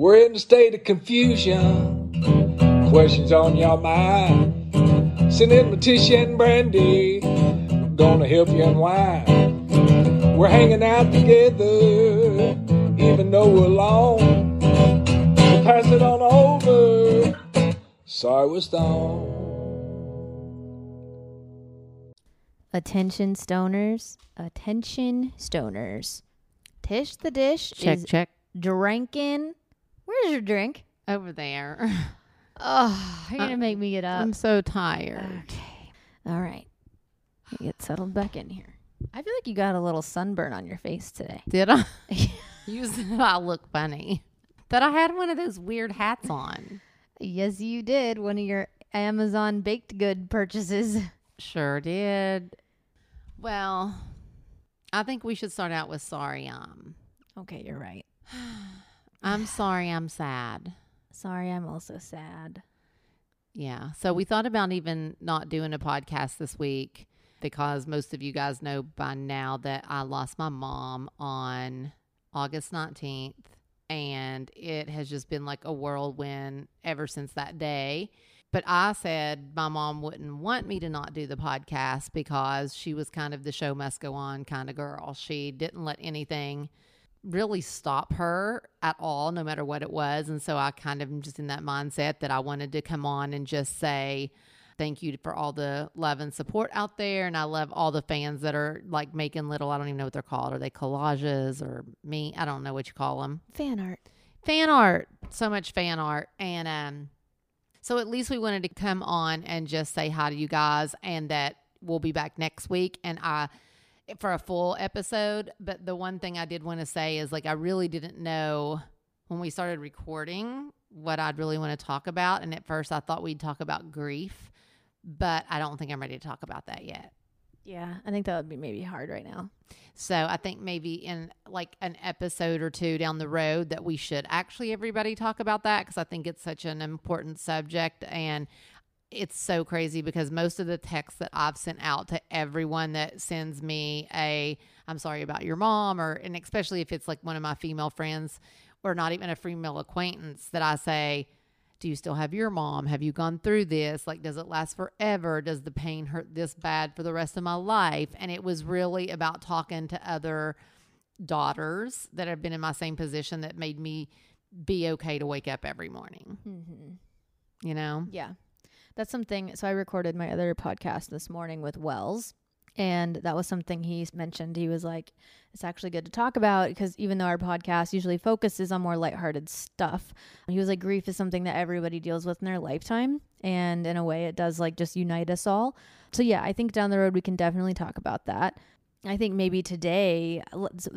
We're in a state of confusion. Questions on your mind. Send in Leticia and Brandi. Gonna help you unwind. We're hanging out together, even though we're alone. So pass it on over. Sorry we're stoned. Attention stoners. Attention stoners. Tish the dish Check, is check. drinking. Where's your drink? Over there. Oh, you're gonna Uh, make me get up. I'm so tired. Okay. All right. Get settled back in here. I feel like you got a little sunburn on your face today. Did I? you said I look funny. That I had one of those weird hats on. yes, you did. One of your Amazon baked good purchases. Sure did. Well, I think we should start out with sorry um. Okay, you're right. I'm sorry I'm sad. Sorry, I'm also sad. Yeah. So we thought about even not doing a podcast this week because most of you guys know by now that I lost my mom on August 19th. And it has just been like a whirlwind ever since that day. But I said my mom wouldn't want me to not do the podcast because she was kind of the show must go on kind of girl. She didn't let anything really stop her at all, no matter what it was. And so I kind of am just in that mindset that I wanted to come on and just say thank you for all the love and support out there. And I love all the fans that are like making little, I don't even know what they're called. Are they collages or me? I don't know what you call them Fan art. fan art so much fan art and um so at least we wanted to come on and just say hi to you guys and that we'll be back next week and i for a full episode but the one thing i did want to say is like i really didn't know when we started recording what i'd really want to talk about and at first i thought we'd talk about grief but i don't think i'm ready to talk about that yet Yeah, I think that would be maybe hard right now. so I think maybe in like an episode or two down the road that we should actually everybody talk about that because I think it's such an important subject and it's so crazy because most of the texts that I've sent out to everyone that sends me a I'm sorry about your mom or and especially if it's like one of my female friends or not even a female acquaintance that I say do you still have your mom? Have you gone through this? Like, does it last forever? Does the pain hurt this bad for the rest of my life? And it was really about talking to other daughters that have been in my same position that made me be okay to wake up every morning, Mm-hmm. you know? Yeah. That's something. So I recorded my other podcast this morning with Wells. And that was something he mentioned. He was like, it's actually good to talk about because even though our podcast usually focuses on more lighthearted stuff, he was like, grief is something that everybody deals with in their lifetime. And in a way, it does like just unite us all. So, yeah, I think down the road we can definitely talk about that. I think maybe today.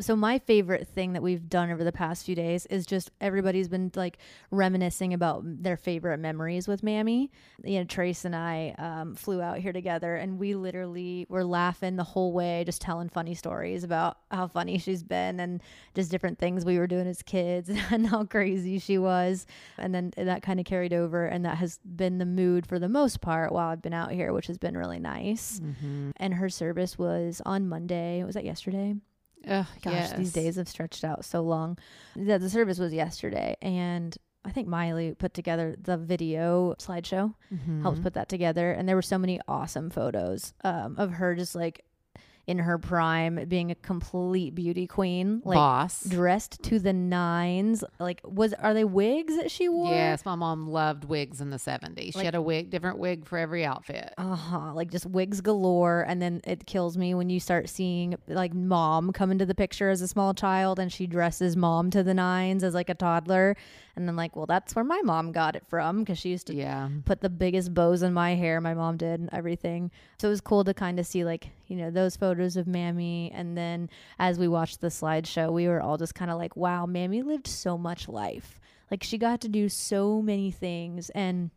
So, my favorite thing that we've done over the past few days is just everybody's been like reminiscing about their favorite memories with Mammie. You know, Trace and I um, flew out here together and we literally were laughing the whole way, just telling funny stories about how funny she's been and just different things we were doing as kids and how crazy she was. And then that kind of carried over, and that has been the mood for the most part while I've been out here, which has been really nice. Mm-hmm. And her service was on Monday. Was that yesterday? Ugh, Gosh, these days have stretched out so long. Yeah, the service was yesterday, and I think Miley put together the video slideshow, Mm-hmm. helped put that together, and there were so many awesome photos um, of her just like in her prime, being a complete beauty queen, like boss. dressed to the nines. Like, was are they wigs that she wore? Yes, my mom loved wigs in the 70s. she Like- had a wig, different wig for every outfit. Uh huh. Like just wigs galore. And then it kills me when you start seeing like mom come into the picture as a small child and she dresses mom to the nines as like a toddler. And then like, well, that's where my mom got it from because she used to Yeah. put the biggest bows in my hair. My mom did and everything. So it was cool to kind of see like, you know, those photos of Mammie. And then as we watched the slideshow, we were all just kind of like, wow, Mammie lived so much life. Like she got to do so many things. And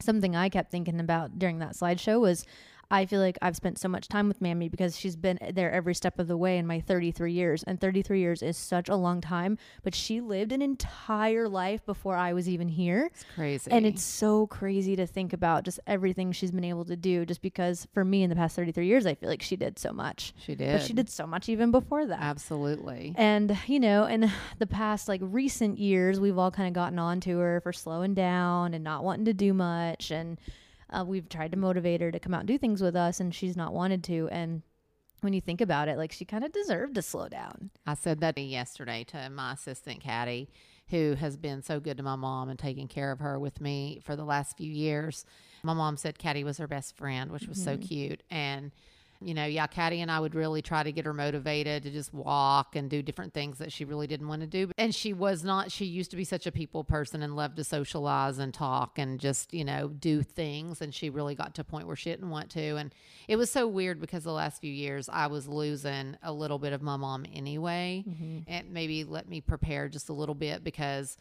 something I kept thinking about during that slideshow was I feel like I've spent so much time with Mammie because she's been there every step of the way in my 33 years. And 33 years is such a long time, but she lived an entire life before I was even here. It's crazy. And it's so crazy to think about just everything she's been able to do just because for me in the past 33 years, I feel like she did so much. she did. But she did so much even before that. Absolutely. And, you know, in the past like recent years, we've all kind of gotten on to her for slowing down and not wanting to do much. And uh, we've tried to motivate her to come out and do things with us, and she's not wanted to. And when you think about it, like she kind of deserved to slow down. I said that yesterday to my assistant, Caddy, who has been so good to my mom and taking care of her with me for the last few years. My mom said Caddy was her best friend, which was so cute. And, you know, yeah, Caddy and I would really try to get her motivated to just walk and do different things that she really didn't want to do. And she was not, she used to be such a people person and loved to socialize and talk and just, you know, do things. And she really got to a point where she didn't want to. And it was so weird because the last few years I was losing a little bit of my mom anyway. Mm-hmm. and maybe let me prepare just a little bit because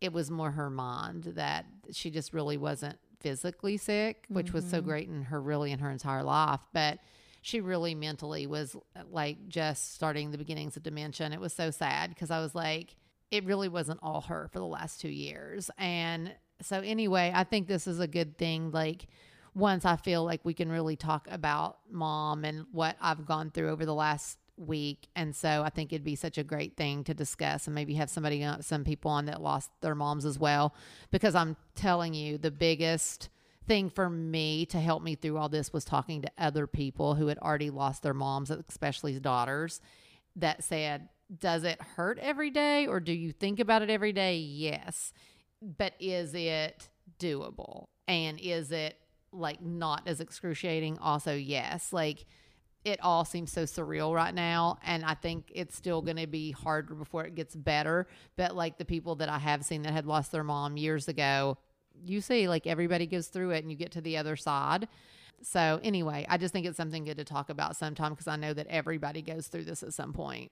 it was more her mind that she just really wasn't physically sick, which was so mm-hmm. great in her really in her entire life. But she really mentally was like just starting the beginnings of dementia. And it was so sad because I was like, it really wasn't all her for the last two years. And so, anyway, I think this is a good thing. Like, once I feel like we can really talk about mom and what I've gone through over the last week. And so I think it'd be such a great thing to discuss and maybe have somebody, uh, some people on that lost their moms as well. Because I'm telling you, the biggest thing for me to help me through all this was talking to other people who had already lost their moms, especially daughters, that said, Does it hurt every day or do you think about it every day? Yes. But is it doable? And is it like not as excruciating? Also, yes. Like, it all seems so surreal right now and i think it's still going to be harder before it gets better but like the people that i have seen that had lost their mom years ago you see like everybody goes through it and you get to the other side so anyway i just think it's something good to talk about sometime because i know that everybody goes through this at some point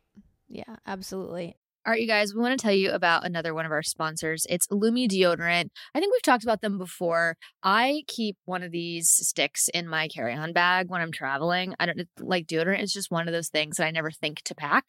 Yeah, absolutely. All right, you guys, we want to tell you about another one of our sponsors. It's Lume deodorant. I think we've talked about them before. I keep one of these sticks in my carry-on bag when I'm traveling. I don't like deodorant it's just one of those things that I never think to pack.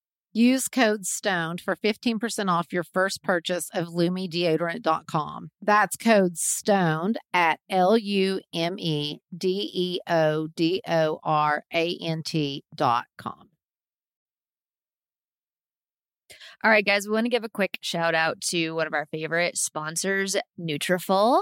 Use code STONED for 15% off your first purchase of LumeDeodorant.com. That's code STONED at L U M E D E O D O R A N T.com. All right, guys, we want to give a quick shout out to one of our favorite sponsors, Nutrafol.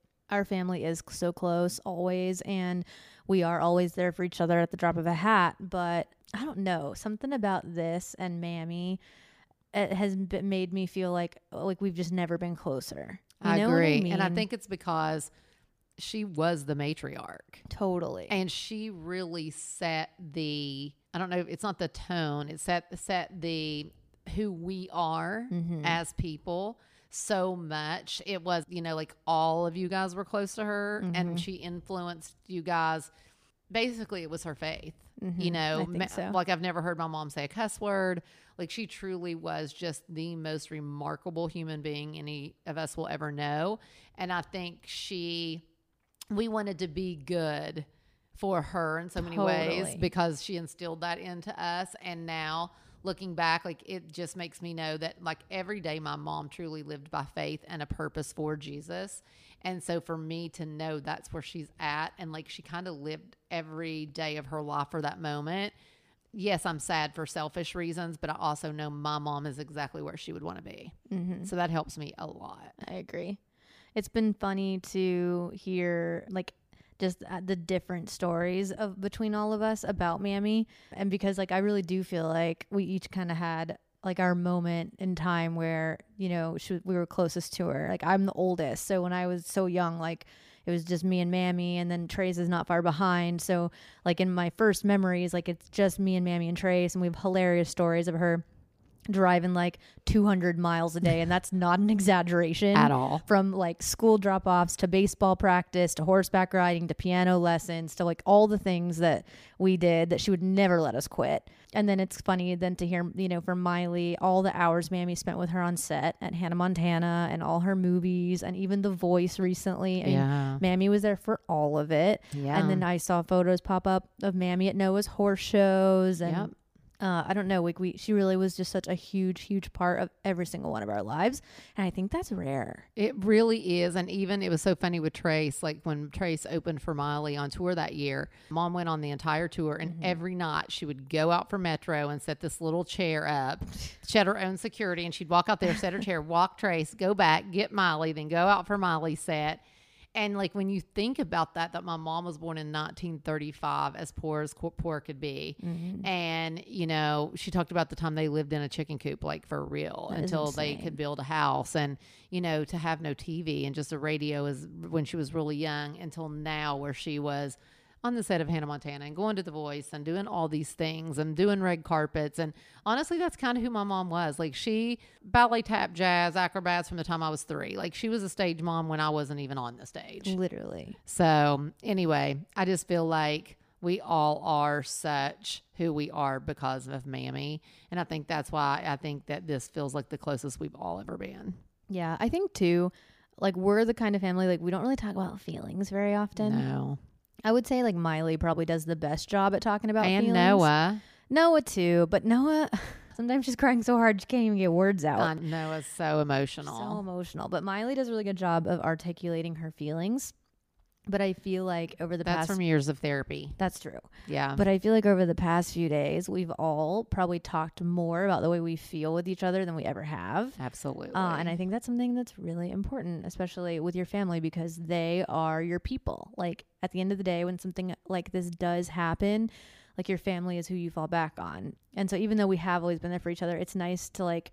our family is so close always, and we are always there for each other at the drop of a hat. But I don't know, something about this and Mammie, it has been, made me feel like like we've just never been closer. You I know what agree. And I think it's because she was the matriarch. totally. and she really set the i don't know it's not the tone it set set the who we are Mhm. as people so much it was you know like all of you guys were close to her Mhm. and she influenced you guys basically it was her faith you Mhm. know ma- so. like i've never heard my mom say a cuss word like she truly was just the most remarkable human being any of us will ever know and i think she we wanted to be good for her in so many ways because she instilled that into us and now looking back like it just makes me know that like every day my mom truly lived by faith and a purpose for jesus and so for me to know that's where she's at and like she kind of lived every day of her life for that moment yes i'm sad for selfish reasons but i also know my mom is exactly where she would want to be Mhm. so that helps me a lot I agree. It's been funny to hear like just uh, the different stories of between all of us about Mammie, and because like I really do feel like we each kind of had like our moment in time where you know she, we were closest to her. Like I'm the oldest, so when I was so young, like it was just me and Mammie, and then Trace is not far behind. So like in my first memories, like it's just me and Mammie and Trace, and we have hilarious stories of her driving like 200 miles a day and that's not an exaggeration at all from like school drop offs to baseball practice to horseback riding to piano lessons to like all the things that we did that she would never let us quit. And then it's funny then to hear, you know, from Miley, all the hours Mammie spent with her on set at Hannah Montana and all her movies and even The Voice recently. I mean, yeah Mammie was there for all of it. yeah And then I saw photos pop up of Mammie at Noah's horse shows and Yep. Uh, I don't know, like we she really was just such a huge, huge part of every single one of our lives. And I think that's rare. It really is. And even it was so funny with Trace, like when Trace opened for Miley on tour that year, mom went on the entire tour and every night she would go out for Metro and set this little chair up. She had her own security and she'd walk out there, set her chair, walk Trace, go back, get Miley, then go out for Miley's set. And like when you think about that, that my mom was born in 1935, as poor as poor could be, Mm-hmm. and you know she talked about the time they lived in a chicken coop, like for real, That until they could build a house, and you know to have no TV and just a radio is when she was really young until now, where she was on the set of Hannah Montana and going to The Voice and doing all these things and doing red carpets. And honestly, that's kind of who my mom was. Like she ballet tap jazz acrobats from the time I was three. Like she was a stage mom when I wasn't even on the stage. Literally. So anyway, I just feel like we all are such who we are because of Mammie. And I think that's why I think that this feels like the closest we've all ever been. Yeah. I think too, like we're the kind of family like we don't really talk about feelings very often. No. I would say like Miley probably does the best job at talking about And feelings. Noah. Noah too, but Noah sometimes she's crying so hard she can't even get words out. God, Noah's so emotional. So emotional. But Miley does a really good job of articulating her feelings. But I feel like over the That's past from years of therapy. that's true. Yeah. But I feel like over the past few days, we've all probably talked more about the way we feel with each other than we ever have. Absolutely. Uh, and I think that's something that's really important, especially with your family, because they are your people. Like at the end of the day, when something like this does happen, like your family is who you fall back on. And so even though we have always been there for each other, it's nice to like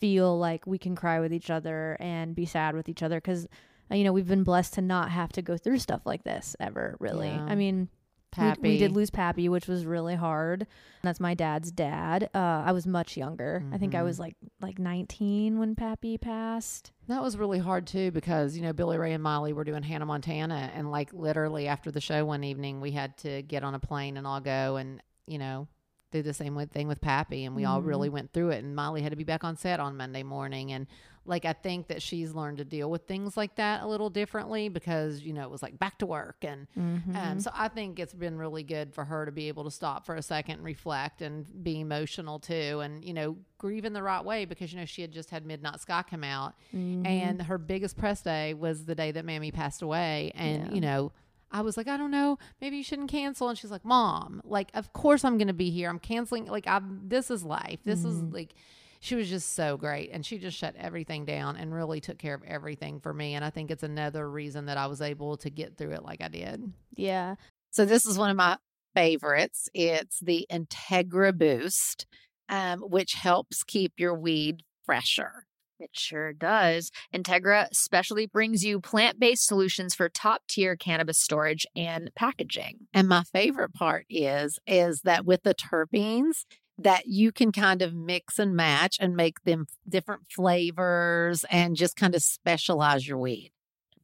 feel like we can cry with each other and be sad with each other because you know we've been blessed to not have to go through stuff like this ever really Yeah. i mean we- Pappy. We, did lose Pappy, which was really hard. That's my dad's dad. Uh, I was much younger. I think I Mhm. was like like 19 when Pappy passed. That was really hard too because, you know, Billy Ray and Miley were doing Hannah Montana and like literally after the show one evening we had to get on a plane and all go and, you know, do the same thing with Pappy and we all really went through it and Miley had to be back on set on Monday morning and like I think that she's learned to deal with things like that a little differently because, you know, it was like back to work and Mm-hmm. um, so I think it's been really good for her to be able to stop for a second and reflect and be emotional too, and you know grieve in the right way because you know she had just had Midnight Sky come out, Mm-hmm. and her biggest press day was the day that Mammie passed away, and Yeah. you know. I was like, I don't know, maybe you shouldn't cancel. And she's like, Mom, like, of course I'm going to be here. I'm canceling. Like, I'm, this is life. This is like, she was just so great. And she just shut everything down and really took care of everything for me. And I think it's another reason that I was able to get through it like I did. Yeah. So this is one of my favorites. It's the Integra Boost, um, which helps keep your weed fresher. It sure does. Integra specially brings you plant based solutions for top tier cannabis storage and packaging. And my favorite part is is that with the terpenes that you can kind of mix and match and make them different flavors and just kind of specialize your weed.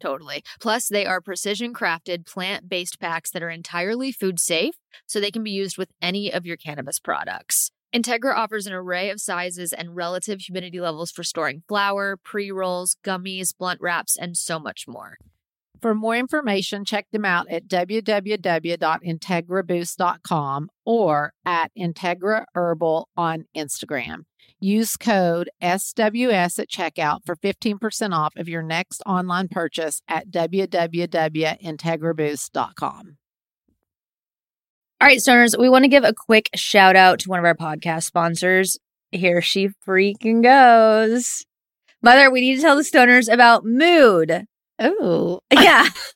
Totally. Plus, they are precision crafted plant based packs that are entirely food safe, so they can be used with any of your cannabis products. Integra offers an array of sizes and relative humidity levels for storing flour, pre rolls, gummies, blunt wraps, and so much more. For more information, check them out at www.integraboost.com or at Integra Herbal on Instagram. Use code SWS at checkout for 15% off of your next online purchase at www.integraboost.com. All right, stoners, we want to give a quick shout out to one of our podcast sponsors. Here she freaking goes. Mother, we need to tell the stoners about Mood. Oh, Yeah.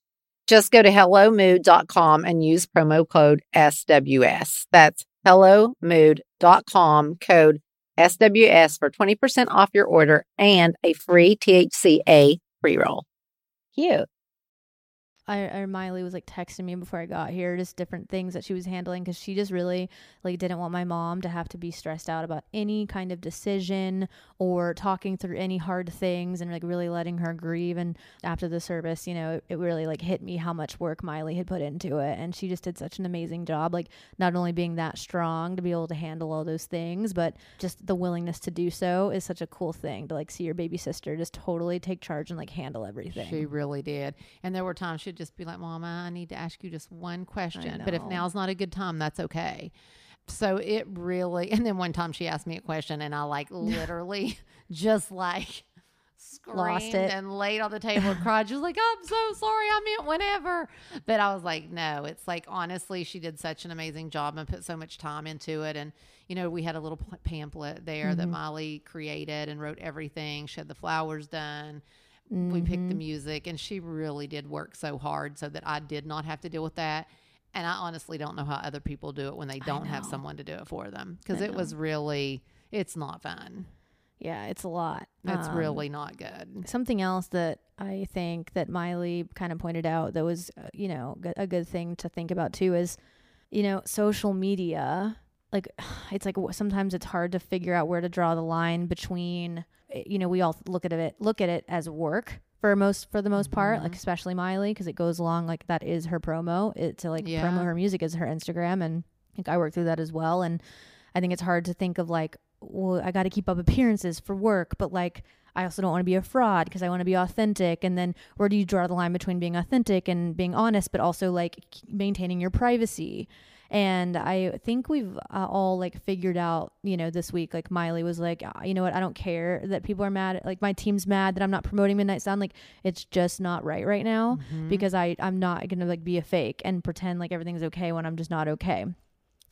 Just go to HelloMood.com and use promo code SWS. That's HelloMood.com code SWS for 20% off your order and a free THCA pre roll. Cute. I, I Miley was like texting me before I got here, just different things that she was handling because she just really like didn't want my mom to have to be stressed out about any kind of decision or talking through any hard things and like really letting her grieve. And after the service, you know, it, it really like hit me how much work Miley had put into it, and she just did such an amazing job. Like not only being that strong to be able to handle all those things, but just the willingness to do so is such a cool thing to like see your baby sister just totally take charge and like handle everything. She really did. And there were times she'd just be like, Mama, I need to ask you just one question. But if now's not a good time, that's okay. So it really, and then one time she asked me a question, and I like literally just like screamed Lost it. and laid on the table and cried. She was like, "I'm so sorry, I meant whenever." But I was like, "No, it's like honestly, she did such an amazing job and put so much time into it." And you know, we had a little pamphlet there that mm-hmm. Miley created and wrote everything. She had the flowers done. We picked the music, and she really did work so hard so that I did not have to deal with that. And I honestly don't know how other people do it when they don't have someone to do it for them because it was really, it's not fun. Yeah, it's a lot. It's Um, really not good. something else that I think that Miley kind of pointed out that was, uh, you know, a good thing to think about too is, you know, social media. Like, it's like sometimes it's hard to figure out where to draw the line between, Eh, you know, we all look at it look at it as work for most for the most part, like mm-hmm. especially Miley because it goes along like that is her promo. It to like Yeah. promo her music is her Instagram, and I think I work through that as well. And I think it's hard to think of like, well, I got to keep up appearances for work, but like I also don't want to be a fraud because I want to be authentic. And then where do you draw the line between being authentic and being honest, but also like maintaining your privacy? And I think we've uh, all like figured out, you know, this week, like Miley was like, "Ah, you know what? I don't care that people are mad. Like my team's mad that I'm not promoting Midnight Sky. Like it's just not right right now because I I'm not gonna like be a fake and pretend like everything's okay when I'm just not okay.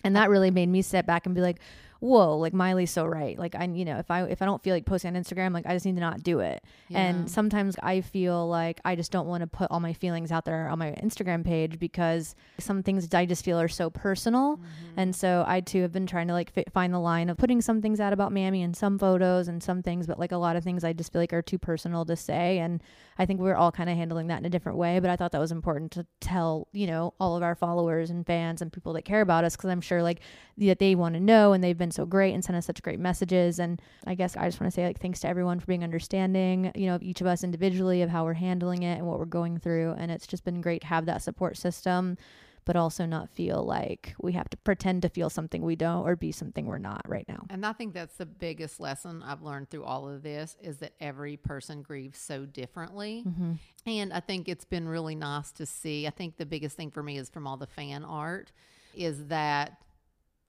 And that really made me step back and be like, whoa, like Miley's so right. Like I, you know, if I if I don't feel like posting on Instagram, like I just need to not do it. Yeah. And sometimes I feel like I just don't want to put all my feelings out there on my Instagram page because some things I just feel are so personal. Mm-hmm. And so I too have been trying to like fi- find the line of putting some things out about Mammie and some photos and some things, but like a lot of things I just feel like are too personal to say. And I think we're all kind of handling that in a different way. But I thought that was important to tell, you know, all of our followers and fans and people that care about us because I'm sure like that they want to know and they've been so great and sent us such great messages. And I guess I just want to say like thanks to everyone for being understanding, you know, of each of us individually of how we're handling it and what we're going through. And it's just been great to have that support system. But also not feel like we have to pretend to feel something we don't or be something we're not right now. And I think that's the biggest lesson I've learned through all of this is that every person grieves so differently. Mm-hmm. And I think it's been really nice to see. I think the biggest thing for me is from all the fan art is that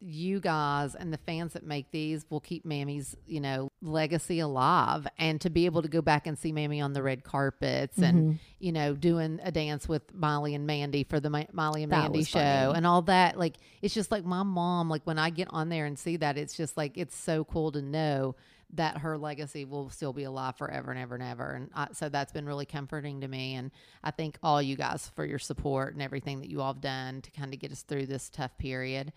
you guys and the fans that make these will keep Mammie's, you know, legacy alive and to be able to go back and see Mammie on the red carpets Mm-hmm. and, you know, doing a dance with Miley and Mandy for the Ma- Miley and That Mandy show funny. and all that. Like, it's just like my mom, like when I get on there and see that, it's just like, it's so cool to know that her legacy will still be alive forever and ever and ever. And I, so that's been really comforting to me. And I thank all you guys for your support and everything that you all have done to kind of get us through this tough period.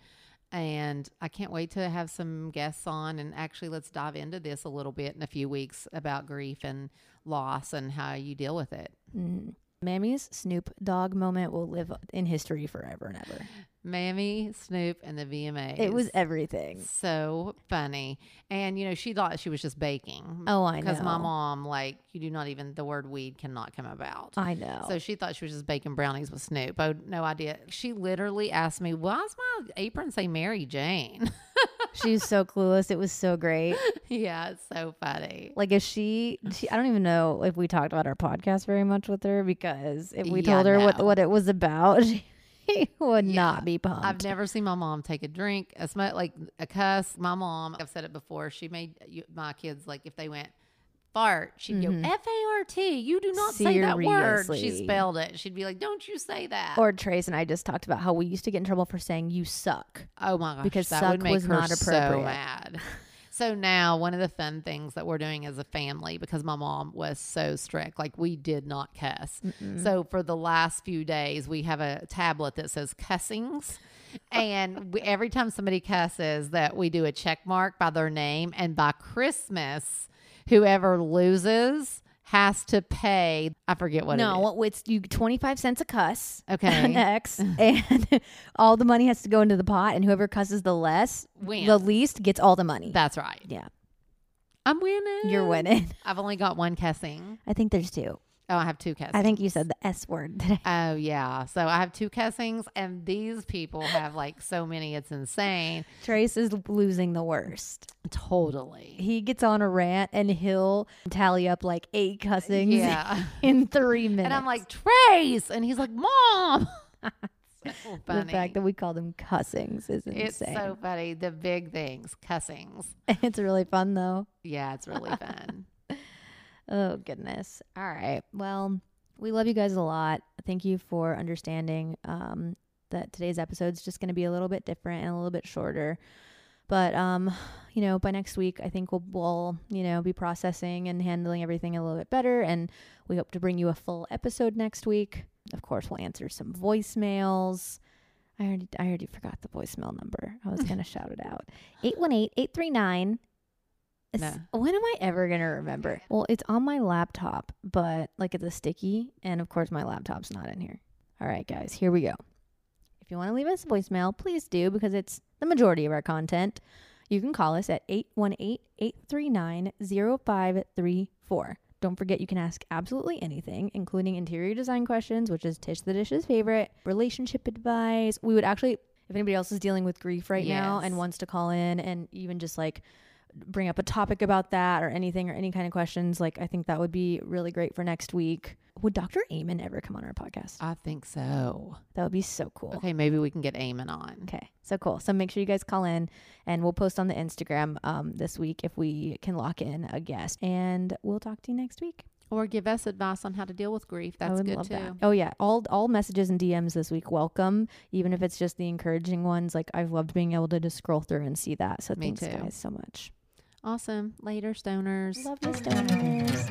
And I can't wait to have some guests on. And actually, let's dive into this a little bit in a few weeks about grief and loss and how you deal with it. Mm. Mammie's Snoop Dogg moment will live in history forever and ever. Mammie, Snoop, and the VMAs. It was everything. so funny. And, you know, she thought she was just baking. Oh, I Because my mom, like, you do not even, the word weed cannot come about. I know. So she thought she was just baking brownies with Snoop. I had no idea. She literally asked me, why does my apron say Mary Jane? she was so clueless. It was so great. yeah, it's so funny. Like if she, she, I don't even know if we talked about our podcast very much with her because if we Yeah, told her what no. what it was about, she would Yeah. not be pumped. I've never seen my mom take a drink, a sm- like a cuss. My mom, I've said it before, she made my kids like if they went fart, she'd Mhm. go F A R T. You do not say that word. She spelled it. She'd be like, "Don't you say that?" Or Trace and I just talked about how we used to get in trouble for saying "you suck." oh my gosh, because that suck would make was her not so appropriate. mad. So now one of the fun things that we're doing as a family because my mom was so strict, like we did not cuss. So for the last few days, we have a tablet that says cussings. and we, every time somebody cusses, that we do a check mark by their name, and by Christmas, whoever loses has to pay. I forget what. no, it it's you twenty five cents a cuss. Okay. An X, and all the money has to go into the pot, and whoever cusses the less, Wins. the least, gets all the money. That's right. yeah, I'm winning. you're winning. I've only got one cussing. I think there's two. Oh, I have two cussings. I think you said the S word today. Oh yeah. So I have two cussings and these people have like so many it's insane. Trace is losing the worst. Totally. He gets on a rant and he'll tally up like eight cussings Yeah. in three minutes. And I'm like, Trace and he's like, Mom so funny. The fact that we call them cussings is insane. it's so funny. The big things, cussings. it's really fun though. Yeah, it's really fun. Oh, goodness. All right. Well, we love you guys a lot. Thank you for understanding um, that today's episode is just going to be a little bit different and a little bit shorter. But, um, you know, by next week, I think we'll, we'll, you know, be processing and handling everything a little bit better. And we hope to bring you a full episode next week. Of course, we'll answer some voicemails. I already, I already forgot the voicemail number. I was going to shout it out 818 839 No. when am I ever going to remember? Well, it's on my laptop, but like it's a sticky. And of course, my laptop's not in here. All right, guys, here we go. If you want to leave us a voicemail, please do because it's the majority of our content. You can call us at 818 839 0534. Don't forget, you can ask absolutely anything, including interior design questions, which is Tish the Dish's favorite, relationship advice. We would actually, if anybody else is dealing with grief right now and wants to call in and even just like bring up a topic about that or anything or any kind of questions, like I think that would be really great for next week. Would Dr. Eamon ever come on our podcast? I think so. That would be so cool. Okay, maybe we can get Eamon on. Okay, so cool. So make sure you guys call in, and we'll post on the Instagram um, this week if we can lock in a guest. And we'll talk to you next week. Or give us advice on how to deal with grief. That's good love too. that. Oh yeah, all all messages and DMs this week welcome, even if it's just the encouraging ones. Like I've loved being able to just scroll through and see that. So Me thanks too. guys so much. Awesome. Later, stoners. Love you, stoners.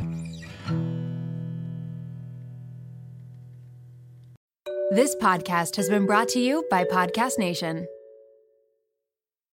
This podcast has been brought to you by Podcast Nation.